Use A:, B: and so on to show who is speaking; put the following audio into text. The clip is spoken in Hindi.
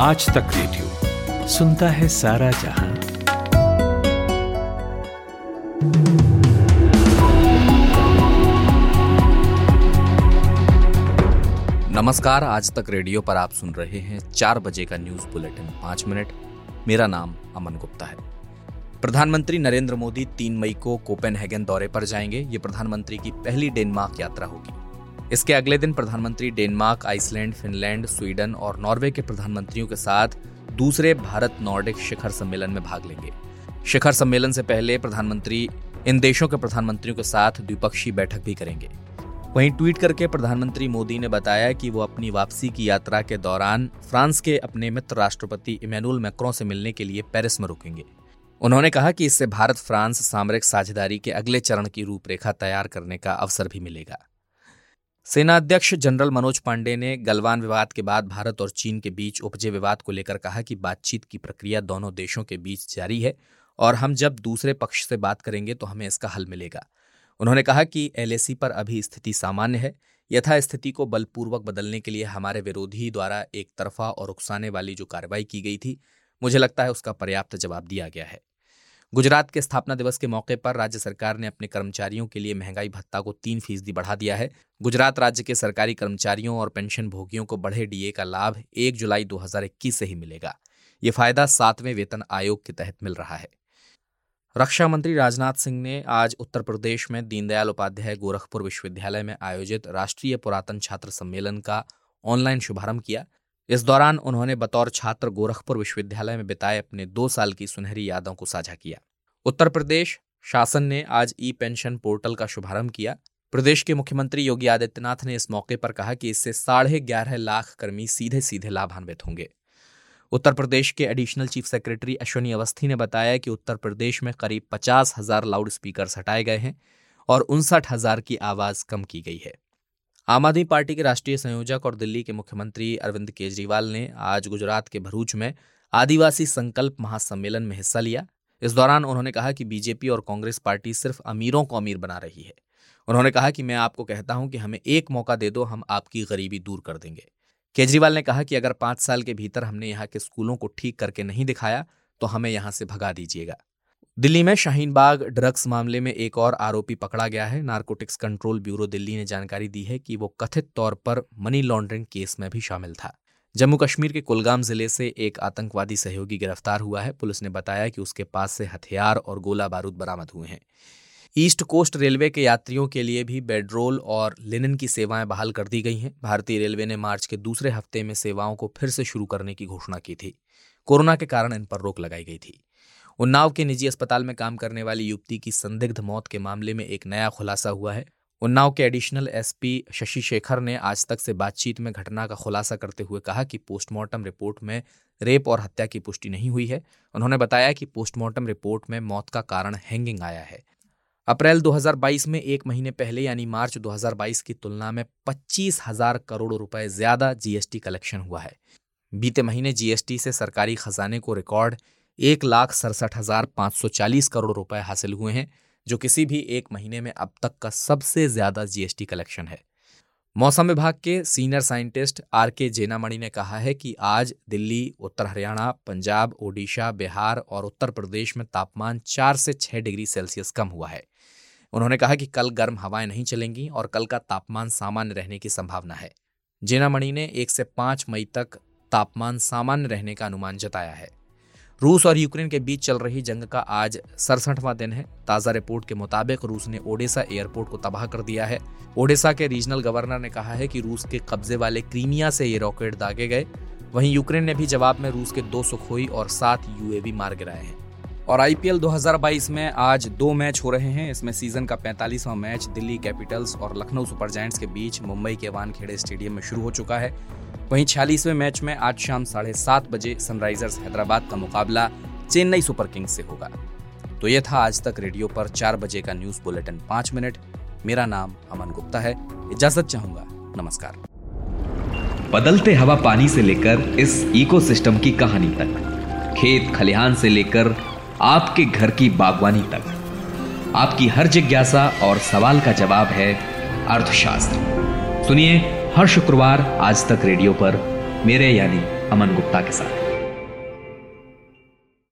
A: आज तक रेडियो सुनता है सारा जहाँ।
B: नमस्कार, आज तक रेडियो पर आप सुन रहे हैं चार बजे का न्यूज़ बुलेटिन, पाँच मिनट। मेरा नाम अमन गुप्ता है। प्रधानमंत्री नरेंद्र मोदी तीन मई को कोपेनहेगन दौरे पर जाएँगे। ये प्रधानमंत्री की पहली डेनमार्क यात्रा होगी। इसके अगले दिन प्रधानमंत्री डेनमार्क, आइसलैंड, फिनलैंड, स्वीडन और नॉर्वे के प्रधानमंत्रियों के साथ दूसरे भारत नॉर्डिक शिखर सम्मेलन में भाग लेंगे। शिखर सम्मेलन से पहले प्रधानमंत्री, इन देशों के प्रधानमंत्रियों के साथ द्विपक्षीय बैठक भी करेंगे। वहीं ट्वीट करके प्रधानमंत्री मोदी ने बताया कि वो अपनी वापसी की यात्रा के दौरान फ्रांस के अपने मित्र राष्ट्रपति इमैनुअल मैक्रों से मिलने के लिए पेरिस में रुकेंगे। उन्होंने कहा कि इससे भारत फ्रांस सामरिक साझेदारी के अगले चरण की रूपरेखा तैयार करने का अवसर भी मिलेगा। सेना अध्यक्ष जनरल मनोज पांडे ने गलवान विवाद के बाद भारत और चीन के बीच उपजे विवाद को लेकर कहा कि बातचीत की प्रक्रिया दोनों देशों के बीच जारी है और हम जब दूसरे पक्ष से बात करेंगे तो हमें इसका हल मिलेगा। उन्होंने कहा कि एलएसी पर अभी स्थिति सामान्य है। यथा स्थिति को बलपूर्वक बदलने के लिए हमारे विरोधी द्वारा एक तरफा और उकसाने वाली जो कार्रवाई की गई थी, मुझे लगता है उसका पर्याप्त जवाब दिया गया है। गुजरात के स्थापना दिवस के मौके पर राज्य सरकार ने अपने कर्मचारियों के लिए महँगाई भत्ता को तीन फ़ीसदी बढ़ा दिया है। गुजरात राज्य के सरकारी कर्मचारियों और पेंशन भोगियों को बढ़े डीए का लाभ एक जुलाई 2021 से ही मिलेगा। ये फ़ायदा सातवें वेतन आयोग के तहत मिल रहा है। रक्षा मंत्री राजनाथ सिंह ने आज उत्तर प्रदेश में दीनदयाल उपाध्याय गोरखपुर विश्वविद्यालय में आयोजित राष्ट्रीय पुरातन छात्र सम्मेलन का ऑनलाइन शुभारंभ किया। इस दौरान उन्होंने बतौर छात्र गोरखपुर विश्वविद्यालय में बिताए अपने दो साल की सुनहरी यादों को साझा किया। उत्तर प्रदेश शासन ने आज ई पेंशन पोर्टल का शुभारंभ किया। प्रदेश के मुख्यमंत्री योगी आदित्यनाथ ने इस मौके पर कहा कि इससे साढ़े ग्यारह लाख कर्मी सीधे सीधे लाभान्वित होंगे। उत्तर प्रदेश के additional chief secretary Ashwini Awasthi ने बताया कि उत्तर प्रदेश में करीब पचास हज़ार लाउड स्पीकर हटाए गए हैं और उनसठ हज़ार की आवाज़ कम की गई है। आम आदमी पार्टी के राष्ट्रीय संयोजक और दिल्ली के मुख्यमंत्री अरविंद केजरीवाल ने आज गुजरात के भरूच में आदिवासी संकल्प महासम्मेलन में हिस्सा लिया। इस दौरान उन्होंने कहा कि बीजेपी और कांग्रेस पार्टी सिर्फ़ अमीरों को अमीर बना रही है। उन्होंने कहा कि मैं आपको कहता हूँ कि हमें एक मौका दे दो, हम आपकी गरीबी दूर कर देंगे। केजरीवाल ने कहा कि अगर पाँच साल के भीतर हमने यहाँ के स्कूलों को ठीक करके नहीं दिखाया तो हमें यहाँ से भगा दीजिएगा। दिल्ली में शाहीन बाग ड्रग्स मामले में एक और आरोपी पकड़ा गया है। नारकोटिक्स कंट्रोल ब्यूरो दिल्ली ने जानकारी दी है कि वो कथित तौर पर मनी लॉन्ड्रिंग केस में भी शामिल था। जम्मू कश्मीर के कुलगाम ज़िले से एक आतंकवादी सहयोगी गिरफ़्तार हुआ है। पुलिस ने बताया कि उसके पास से हथियार और गोला बारूद बरामद हुए हैं। ईस्ट कोस्ट रेलवे के यात्रियों के लिए भी बेडरोल और लिनन की सेवाएँ बहाल कर दी गई हैं। भारतीय रेलवे ने मार्च के दूसरे हफ़्ते में सेवाओं को फिर से शुरू करने की घोषणा की थी। कोरोना के कारण इन पर रोक लगाई गई थी। उन्नाव के निजी अस्पताल में काम करने वाली युवती की संदिग्ध मौत के मामले में एक नया खुलासा हुआ है। उन्नाव के एडिशनल एसपी शशि शेखर ने आज तक से बातचीत में घटना का खुलासा करते हुए कहा कि पोस्टमार्टम रिपोर्ट में रेप और हत्या की पुष्टि नहीं हुई है। उन्होंने बताया कि पोस्टमार्टम रिपोर्ट में मौत का कारण हैंगिंग आया है। अप्रैल 2022 में एक महीने पहले यानी मार्च 2022 की तुलना में पच्चीस हज़ार करोड़ रुपए ज़्यादा जीएसटी कलेक्शन हुआ है। बीते महीने जीएसटी से सरकारी खजाने को रिकॉर्ड एक लाख सड़सठ हज़ार पाँच सौ चालीस करोड़ रुपए हासिल हुए हैं, जो किसी भी एक महीने में अब तक का सबसे ज़्यादा जीएसटी कलेक्शन है। मौसम विभाग के सीनियर साइंटिस्ट आर के जेनामणि ने कहा है कि आज दिल्ली, उत्तर हरियाणा, पंजाब, ओडिशा, बिहार और उत्तर प्रदेश में तापमान चार से छह डिग्री सेल्सियस कम हुआ है। उन्होंने कहा कि कल गर्म हवाएँ नहीं चलेंगी और कल का तापमान सामान्य रहने की संभावना है। जेनामणि ने एक से पाँच मई तक तापमान सामान्य रहने का अनुमान जताया है। रूस और यूक्रेन के बीच चल रही जंग का आज सड़सठवां दिन है। ताज़ा रिपोर्ट के मुताबिक रूस ने ओडेसा एयरपोर्ट को तबाह कर दिया है। ओडेसा के रीजनल गवर्नर ने कहा है कि रूस के कब्जे वाले क्रीमिया से ये रॉकेट दागे गए। वहीं यूक्रेन ने भी जवाब में रूस के दो सुखोई और सात यूएवी मार गिराए हैं। और आईपीएल 2022 में आज दो मैच हो रहे हैं। इसमें सीज़न का 45वां मैच दिल्ली कैपिटल्स और लखनऊ सुपर जायंट्स के बीच मुंबई के वानखेड़े स्टेडियम में शुरू हो चुका है। वहीं छियालीसवें मैच में आज शाम साढ़े सात बजे सनराइजर्स हैदराबाद का मुकाबला चेन्नई सुपर किंग्स से होगा। तो ये था आज तक रेडियो पर चार बजे का न्यूज़ बुलेटिन पाँच मिनट। मेरा नाम अमन गुप्ता है। इजाज़त चाहूँगा। नमस्कार।
C: बदलते हवा पानी से लेकर इस इकोसिस्टम की कहानी तक, खेत खलिहान से लेकर आपके घर की बागवानी तक आपकी हर जिज्ञासा और सवाल का जवाब है अर्थशास्त्र। सुनिए, हर शुक्रवार आज तक रेडियो पर, मेरे यानी
B: अमन गुप्ता के साथ।